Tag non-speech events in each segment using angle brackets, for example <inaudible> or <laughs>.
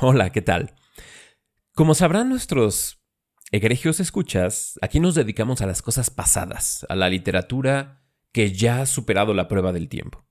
<laughs> Hola, ¿qué tal? Como sabrán nuestros egregios escuchas, aquí nos dedicamos a las cosas pasadas, a la literatura que ya ha superado la prueba del tiempo.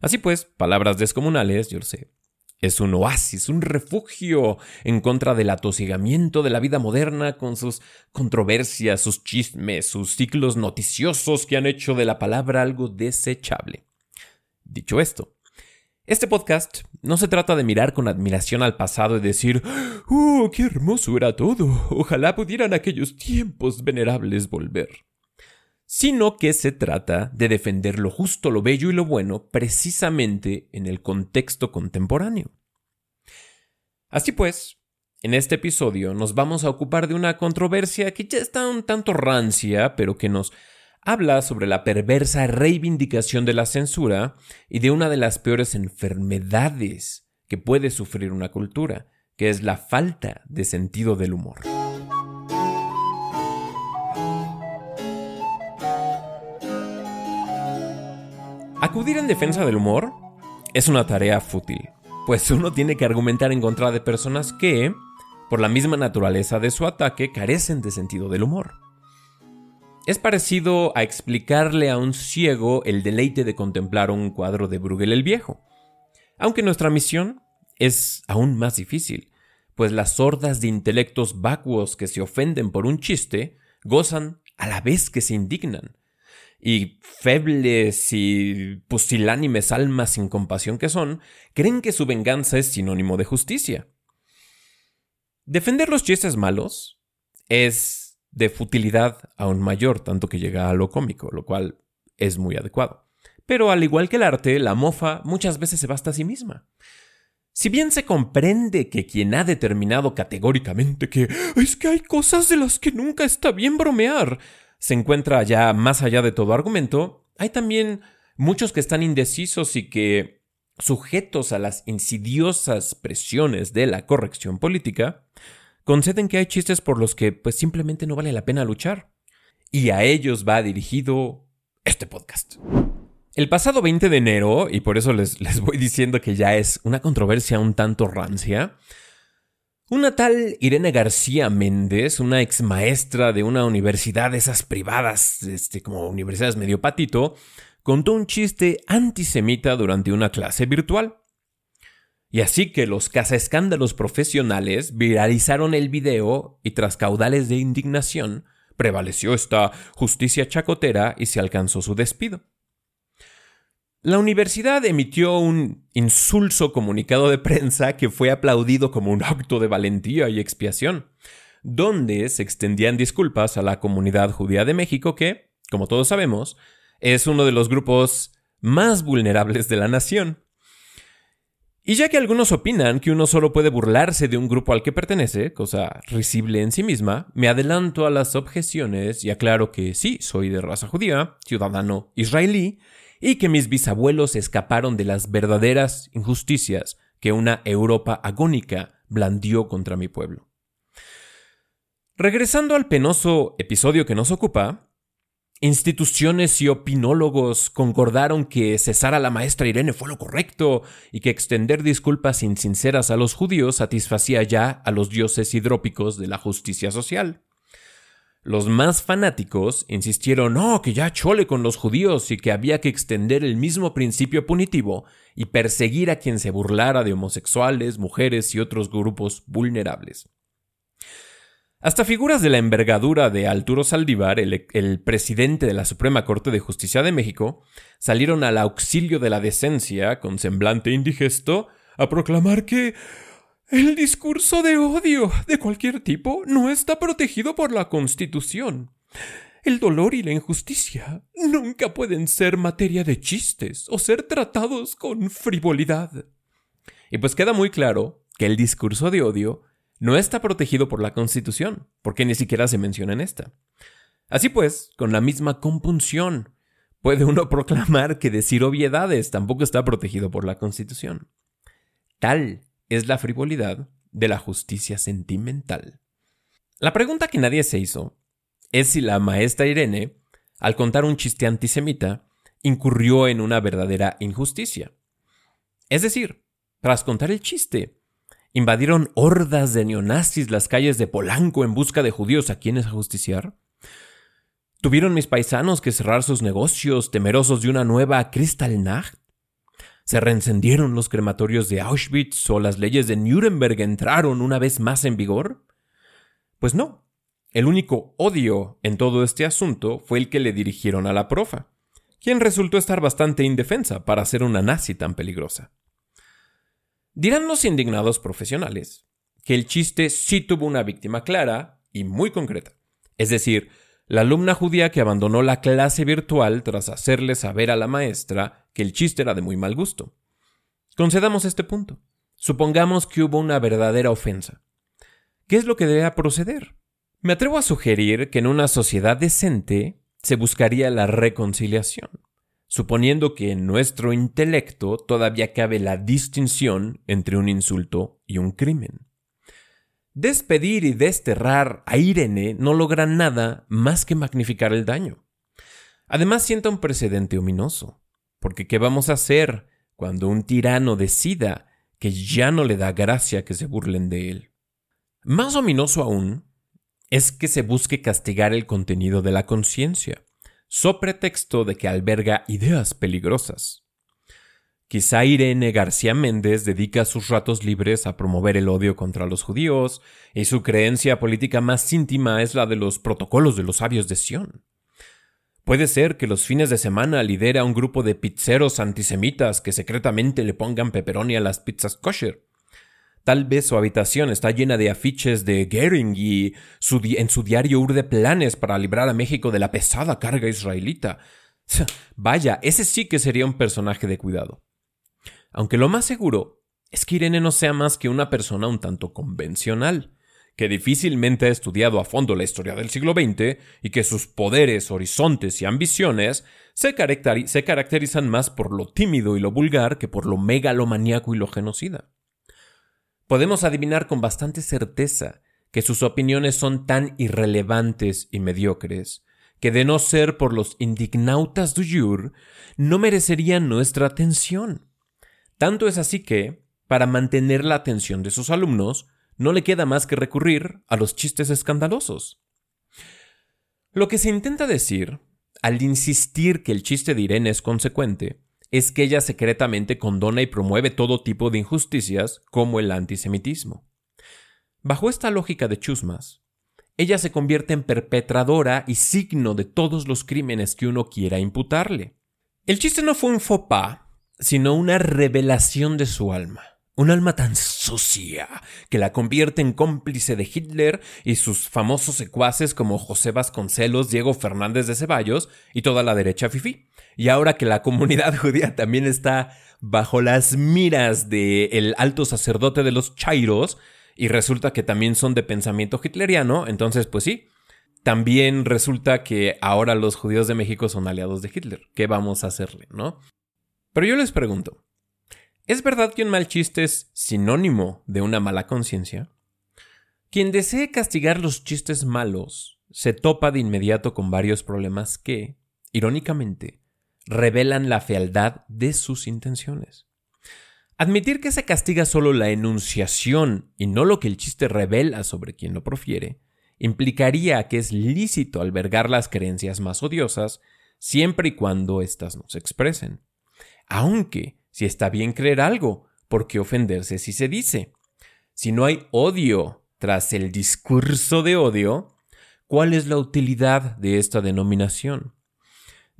Así pues, palabras descomunales, yo lo sé, es un oasis, un refugio en contra del atosigamiento de la vida moderna con sus controversias, sus chismes, sus ciclos noticiosos que han hecho de la palabra algo desechable. Dicho esto, este podcast no se trata de mirar con admiración al pasado y decir, ¡Oh, qué hermoso era todo! Ojalá pudieran aquellos tiempos venerables volver. Sino que se trata de defender lo justo, lo bello y lo bueno precisamente en el contexto contemporáneo. Así pues, en este episodio nos vamos a ocupar de una controversia que ya está un tanto rancia, pero que nos habla sobre la perversa reivindicación de la censura y de una de las peores enfermedades que puede sufrir una cultura, que es la falta de sentido del humor. Acudir en defensa del humor es una tarea fútil, pues uno tiene que argumentar en contra de personas que, por la misma naturaleza de su ataque, carecen de sentido del humor. Es parecido a explicarle a un ciego el deleite de contemplar un cuadro de Bruegel el Viejo. Aunque nuestra misión es aún más difícil, pues las hordas de intelectos vacuos que se ofenden por un chiste gozan a la vez que se indignan. Y febles y pusilánimes almas sin compasión que son, creen que su venganza es sinónimo de justicia. Defender los chistes malos es de futilidad aún mayor, tanto que llega a lo cómico, lo cual es muy adecuado. Pero al igual que el arte, la mofa muchas veces se basta a sí misma. Si bien se comprende que quien ha determinado categóricamente que es que hay cosas de las que nunca está bien bromear, se encuentra ya más allá de todo argumento, hay también muchos que están indecisos y que, sujetos a las insidiosas presiones de la corrección política, conceden que hay chistes por los que pues simplemente no vale la pena luchar. Y a ellos va dirigido este podcast. El pasado 20 de enero, y por eso les, les voy diciendo que ya es una controversia un tanto rancia, una tal Irene García Méndez, una ex maestra de una universidad de esas privadas, este, como universidades medio patito, contó un chiste antisemita durante una clase virtual. Y así que los cazaescándalos profesionales viralizaron el video y tras caudales de indignación, prevaleció esta justicia chacotera y se alcanzó su despido. La universidad emitió un insulso comunicado de prensa que fue aplaudido como un acto de valentía y expiación, donde se extendían disculpas a la comunidad judía de México que, como todos sabemos, es uno de los grupos más vulnerables de la nación. Y ya que algunos opinan que uno solo puede burlarse de un grupo al que pertenece, cosa risible en sí misma, me adelanto a las objeciones y aclaro que sí, soy de raza judía, ciudadano israelí, y que mis bisabuelos escaparon de las verdaderas injusticias que una Europa agónica blandió contra mi pueblo. Regresando al penoso episodio que nos ocupa, Instituciones y opinólogos concordaron que cesar a la maestra Irene fue lo correcto y que extender disculpas insinceras a los judíos satisfacía ya a los dioses hidrópicos de la justicia social. Los más fanáticos insistieron no, que ya chole con los judíos y que había que extender el mismo principio punitivo y perseguir a quien se burlara de homosexuales, mujeres y otros grupos vulnerables. Hasta figuras de la envergadura de Arturo Saldívar, el, presidente de la Suprema Corte de Justicia de México, salieron al auxilio de la decencia, con semblante indigesto, a proclamar que el discurso de odio de cualquier tipo no está protegido por la Constitución. El dolor y la injusticia nunca pueden ser materia de chistes o ser tratados con frivolidad. Y pues queda muy claro que el discurso de odio no está protegido por la Constitución, porque ni siquiera se menciona en esta. Así pues, con la misma compunción, puede uno <laughs> proclamar que decir obviedades tampoco está protegido por la Constitución. Tal es la frivolidad de la justicia sentimental. La pregunta que nadie se hizo es si la maestra Irene, al contar un chiste antisemita, incurrió en una verdadera injusticia. Es decir, tras contar el chiste, ¿Invadieron hordas de neonazis las calles de Polanco en busca de judíos a quienes ajusticiar? ¿Tuvieron mis paisanos que cerrar sus negocios temerosos de una nueva Kristallnacht? ¿Se reencendieron los crematorios de Auschwitz o las leyes de Nuremberg entraron una vez más en vigor? Pues no. El único odio en todo este asunto fue el que le dirigieron a la profa, quien resultó estar bastante indefensa para ser una nazi tan peligrosa. Dirán los indignados profesionales que el chiste sí tuvo una víctima clara y muy concreta, es decir, la alumna judía que abandonó la clase virtual tras hacerle saber a la maestra que el chiste era de muy mal gusto. Concedamos este punto. Supongamos que hubo una verdadera ofensa. ¿Qué es lo que debe proceder? Me atrevo a sugerir que en una sociedad decente se buscaría la reconciliación, suponiendo que en nuestro intelecto todavía cabe la distinción entre un insulto y un crimen. Despedir y desterrar a Irene no logra nada más que magnificar el daño. Además sienta un precedente ominoso, porque ¿qué vamos a hacer cuando un tirano decida que ya no le da gracia que se burlen de él? Más ominoso aún es que se busque castigar el contenido de la conciencia, so pretexto de que alberga ideas peligrosas. Quizá Irene García Méndez dedica sus ratos libres a promover el odio contra los judíos, y su creencia política más íntima es la de los protocolos de los sabios de Sion. Puede ser que los fines de semana lidera un grupo de pizzeros antisemitas que secretamente le pongan pepperoni a las pizzas kosher. Tal vez su habitación está llena de afiches de Goering y en su diario urde planes para librar a México de la pesada carga israelita. <laughs> Vaya, ese sí que sería un personaje de cuidado aunque lo más seguro es que Irene no sea más que una persona un tanto convencional, que difícilmente ha estudiado a fondo la historia del siglo XX y que sus poderes, horizontes y ambiciones se, se caracterizan más por lo tímido y lo vulgar que por lo megalomaníaco y lo genocida. Podemos adivinar con bastante certeza que sus opiniones son tan irrelevantes y mediocres que de no ser por los indignautas du jour no merecerían nuestra atención. Tanto es así que, para mantener la atención de sus alumnos, no le queda más que recurrir a los chistes escandalosos. Lo que se intenta decir, al insistir que el chiste de Irene es consecuente, es que ella secretamente condona y promueve todo tipo de injusticias, como el antisemitismo. Bajo esta lógica de chusmas, ella se convierte en perpetradora y signo de todos los crímenes que uno quiera imputarle. El chiste no fue un faux pas, sino una revelación de su alma. Un alma tan sucia que la convierte en cómplice de Hitler y sus famosos secuaces como José Vasconcelos, Diego Fernández de Ceballos y toda la derecha fifí. Y ahora que la comunidad <laughs> judía también está bajo las miras del alto sacerdote de los Chairos y resulta que también son de pensamiento hitleriano, entonces pues sí, también resulta que ahora los judíos de México son aliados de Hitler. ¿Qué vamos a hacerle, no? Pero yo les pregunto, ¿es verdad que un mal chiste es sinónimo de una mala conciencia? Quien desee castigar los chistes malos se topa de inmediato con varios problemas que, irónicamente, revelan la fealdad de sus intenciones. Admitir que se castiga solo la enunciación y no lo que el chiste revela sobre quien lo profiere, implicaría que es lícito albergar las creencias más odiosas siempre y cuando éstas no se expresen. Aunque, si está bien creer algo, ¿por qué ofenderse si se dice? Si no hay odio tras el discurso de odio, ¿cuál es la utilidad de esta denominación?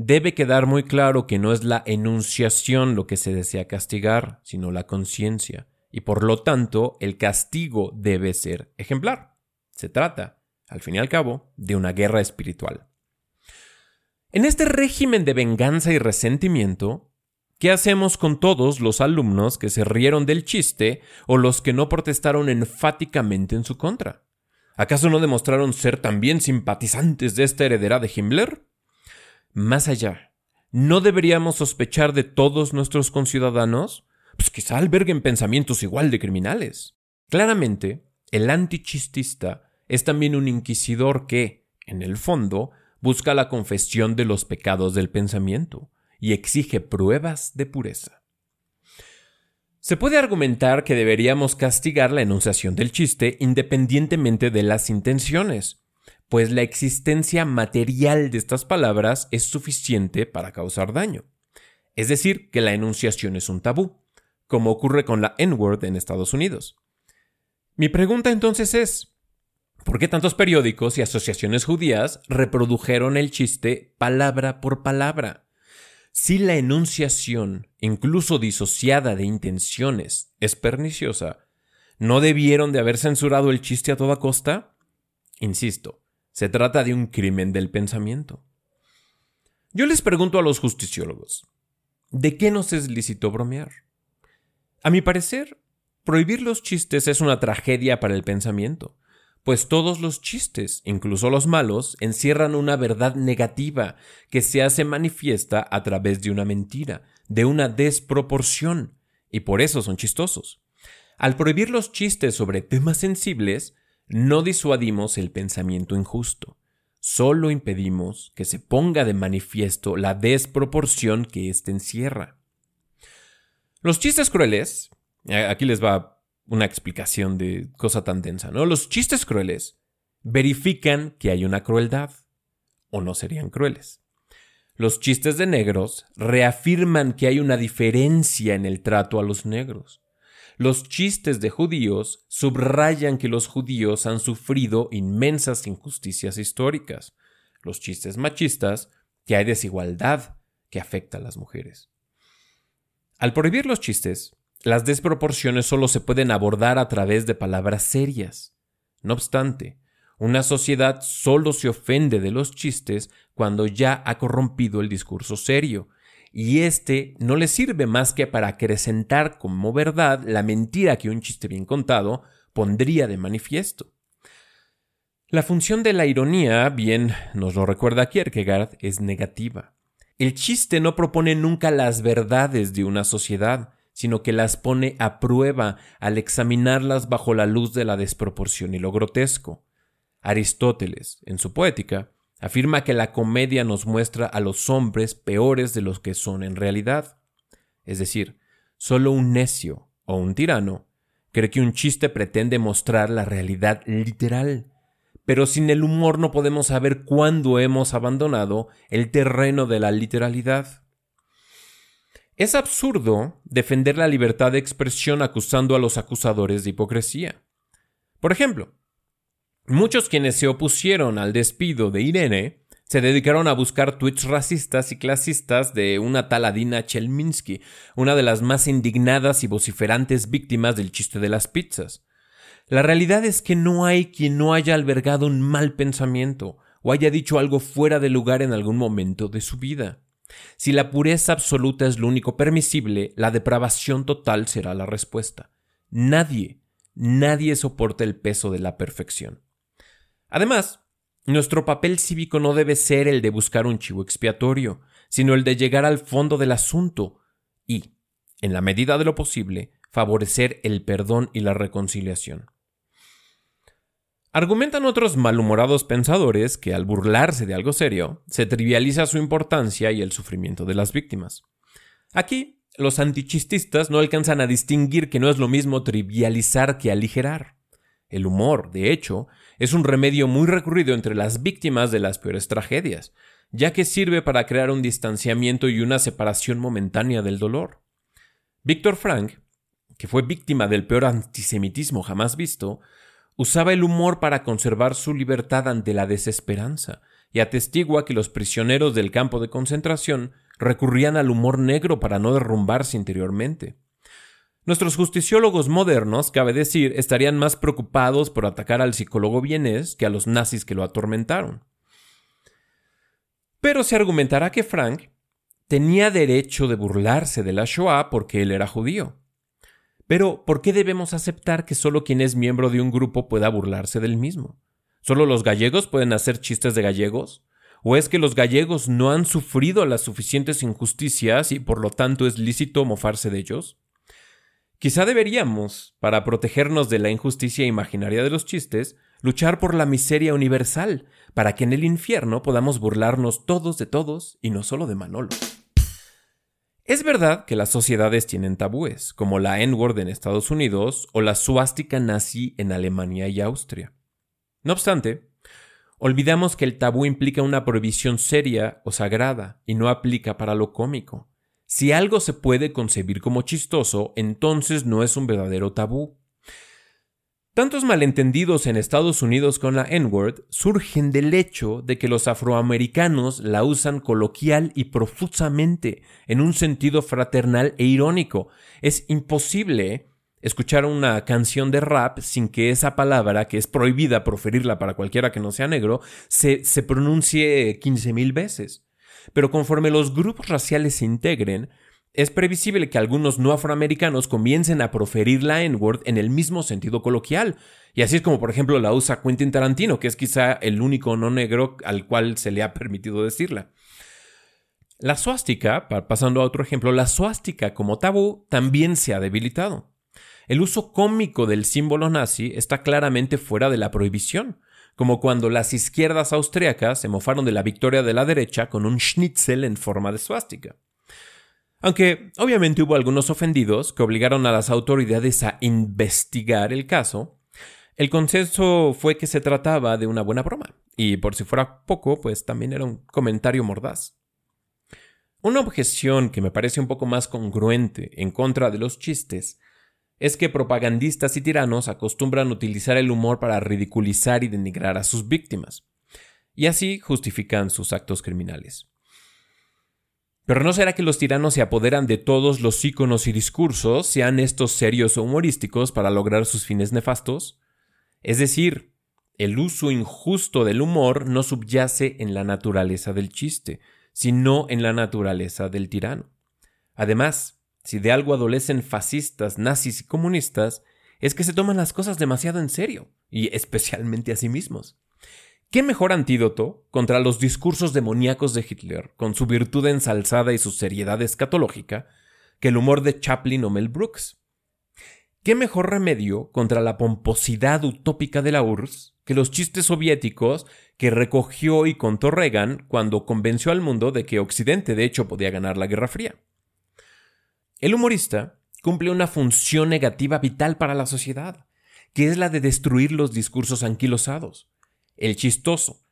Debe quedar muy claro que no es la enunciación lo que se desea castigar, sino la conciencia, y por lo tanto el castigo debe ser ejemplar. Se trata, al fin y al cabo, de una guerra espiritual. En este régimen de venganza y resentimiento, ¿Qué hacemos con todos los alumnos que se rieron del chiste o los que no protestaron enfáticamente en su contra? ¿Acaso no demostraron ser también simpatizantes de esta heredera de Himmler? Más allá, ¿no deberíamos sospechar de todos nuestros conciudadanos? Pues quizá alberguen pensamientos igual de criminales. Claramente, el antichistista es también un inquisidor que, en el fondo, busca la confesión de los pecados del pensamiento y exige pruebas de pureza. Se puede argumentar que deberíamos castigar la enunciación del chiste independientemente de las intenciones, pues la existencia material de estas palabras es suficiente para causar daño. Es decir, que la enunciación es un tabú, como ocurre con la N-word en Estados Unidos. Mi pregunta entonces es, ¿por qué tantos periódicos y asociaciones judías reprodujeron el chiste palabra por palabra? Si la enunciación, incluso disociada de intenciones, es perniciosa, ¿no debieron de haber censurado el chiste a toda costa? Insisto, se trata de un crimen del pensamiento. Yo les pregunto a los justiciólogos, ¿de qué nos es lícito bromear? A mi parecer, prohibir los chistes es una tragedia para el pensamiento pues todos los chistes, incluso los malos, encierran una verdad negativa que se hace manifiesta a través de una mentira, de una desproporción, y por eso son chistosos. Al prohibir los chistes sobre temas sensibles, no disuadimos el pensamiento injusto, solo impedimos que se ponga de manifiesto la desproporción que éste encierra. Los chistes crueles, aquí les va una explicación de cosa tan densa, ¿no? Los chistes crueles verifican que hay una crueldad, o no serían crueles. Los chistes de negros reafirman que hay una diferencia en el trato a los negros. Los chistes de judíos subrayan que los judíos han sufrido inmensas injusticias históricas. Los chistes machistas que hay desigualdad que afecta a las mujeres. Al prohibir los chistes, las desproporciones solo se pueden abordar a través de palabras serias. No obstante, una sociedad solo se ofende de los chistes cuando ya ha corrompido el discurso serio, y éste no le sirve más que para acrecentar como verdad la mentira que un chiste bien contado pondría de manifiesto. La función de la ironía, bien nos lo recuerda Kierkegaard, es negativa. El chiste no propone nunca las verdades de una sociedad, sino que las pone a prueba al examinarlas bajo la luz de la desproporción y lo grotesco. Aristóteles, en su poética, afirma que la comedia nos muestra a los hombres peores de los que son en realidad. Es decir, solo un necio o un tirano cree que un chiste pretende mostrar la realidad literal, pero sin el humor no podemos saber cuándo hemos abandonado el terreno de la literalidad. Es absurdo defender la libertad de expresión acusando a los acusadores de hipocresía. Por ejemplo, muchos quienes se opusieron al despido de Irene se dedicaron a buscar tweets racistas y clasistas de una tal Adina Chelminsky, una de las más indignadas y vociferantes víctimas del chiste de las pizzas. La realidad es que no hay quien no haya albergado un mal pensamiento o haya dicho algo fuera de lugar en algún momento de su vida. Si la pureza absoluta es lo único permisible, la depravación total será la respuesta. Nadie, nadie soporta el peso de la perfección. Además, nuestro papel cívico no debe ser el de buscar un chivo expiatorio, sino el de llegar al fondo del asunto y, en la medida de lo posible, favorecer el perdón y la reconciliación. Argumentan otros malhumorados pensadores que al burlarse de algo serio, se trivializa su importancia y el sufrimiento de las víctimas. Aquí, los antichististas no alcanzan a distinguir que no es lo mismo trivializar que aligerar. El humor, de hecho, es un remedio muy recurrido entre las víctimas de las peores tragedias, ya que sirve para crear un distanciamiento y una separación momentánea del dolor. Víctor Frank, que fue víctima del peor antisemitismo jamás visto, usaba el humor para conservar su libertad ante la desesperanza, y atestigua que los prisioneros del campo de concentración recurrían al humor negro para no derrumbarse interiormente. Nuestros justiciólogos modernos, cabe decir, estarían más preocupados por atacar al psicólogo vienés que a los nazis que lo atormentaron. Pero se argumentará que Frank tenía derecho de burlarse de la Shoah porque él era judío. Pero, ¿por qué debemos aceptar que solo quien es miembro de un grupo pueda burlarse del mismo? ¿Solo los gallegos pueden hacer chistes de gallegos? ¿O es que los gallegos no han sufrido las suficientes injusticias y por lo tanto es lícito mofarse de ellos? Quizá deberíamos, para protegernos de la injusticia imaginaria de los chistes, luchar por la miseria universal, para que en el infierno podamos burlarnos todos de todos y no solo de Manolo. Es verdad que las sociedades tienen tabúes, como la N-word en Estados Unidos o la suástica nazi en Alemania y Austria. No obstante, olvidamos que el tabú implica una prohibición seria o sagrada y no aplica para lo cómico. Si algo se puede concebir como chistoso, entonces no es un verdadero tabú. Tantos malentendidos en Estados Unidos con la N-word surgen del hecho de que los afroamericanos la usan coloquial y profusamente, en un sentido fraternal e irónico. Es imposible escuchar una canción de rap sin que esa palabra, que es prohibida proferirla para cualquiera que no sea negro, se, se pronuncie 15.000 veces. Pero conforme los grupos raciales se integren, es previsible que algunos no afroamericanos comiencen a proferir la N-word en el mismo sentido coloquial. Y así es como, por ejemplo, la usa Quentin Tarantino, que es quizá el único no negro al cual se le ha permitido decirla. La suástica, pasando a otro ejemplo, la suástica como tabú también se ha debilitado. El uso cómico del símbolo nazi está claramente fuera de la prohibición, como cuando las izquierdas austriacas se mofaron de la victoria de la derecha con un schnitzel en forma de suástica. Aunque obviamente hubo algunos ofendidos que obligaron a las autoridades a investigar el caso, el consenso fue que se trataba de una buena broma, y por si fuera poco, pues también era un comentario mordaz. Una objeción que me parece un poco más congruente en contra de los chistes es que propagandistas y tiranos acostumbran utilizar el humor para ridiculizar y denigrar a sus víctimas, y así justifican sus actos criminales. Pero ¿no será que los tiranos se apoderan de todos los íconos y discursos, sean estos serios o humorísticos, para lograr sus fines nefastos? Es decir, el uso injusto del humor no subyace en la naturaleza del chiste, sino en la naturaleza del tirano. Además, si de algo adolecen fascistas, nazis y comunistas, es que se toman las cosas demasiado en serio, y especialmente a sí mismos. ¿Qué mejor antídoto contra los discursos demoníacos de Hitler, con su virtud ensalzada y su seriedad escatológica, que el humor de Chaplin o Mel Brooks? ¿Qué mejor remedio contra la pomposidad utópica de la URSS que los chistes soviéticos que recogió y contó Reagan cuando convenció al mundo de que Occidente de hecho podía ganar la Guerra Fría? El humorista cumple una función negativa vital para la sociedad, que es la de destruir los discursos anquilosados el chistoso.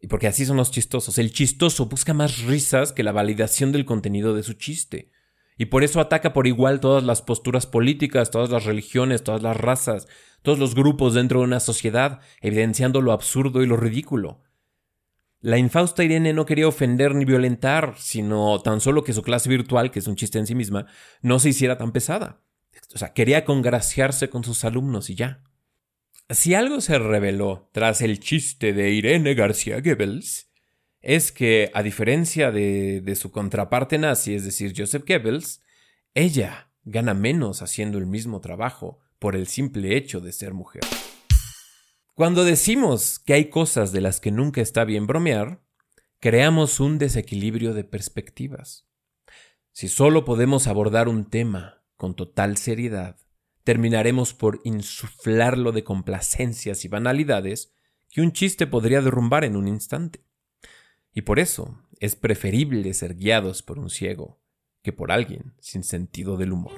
Y porque así son los chistosos. El chistoso busca más risas que la validación del contenido de su chiste. Y por eso ataca por igual todas las posturas políticas, todas las religiones, todas las razas, todos los grupos dentro de una sociedad, evidenciando lo absurdo y lo ridículo. La infausta Irene no quería ofender ni violentar, sino tan solo que su clase virtual, que es un chiste en sí misma, no se hiciera tan pesada. O sea, quería congraciarse con sus alumnos y ya. Si algo se reveló tras el chiste de Irene García Goebbels, es que, a diferencia de, de, su contraparte nazi, es decir, Joseph Goebbels, ella gana menos haciendo el mismo trabajo por el simple hecho de ser mujer. Cuando decimos que hay cosas de las que nunca está bien bromear, creamos un desequilibrio de perspectivas. Si solo podemos abordar un tema con total seriedad, terminaremos por insuflarlo de complacencias y banalidades que un chiste podría derrumbar en un instante. Y por eso es preferible ser guiados por un ciego que por alguien sin sentido del humor.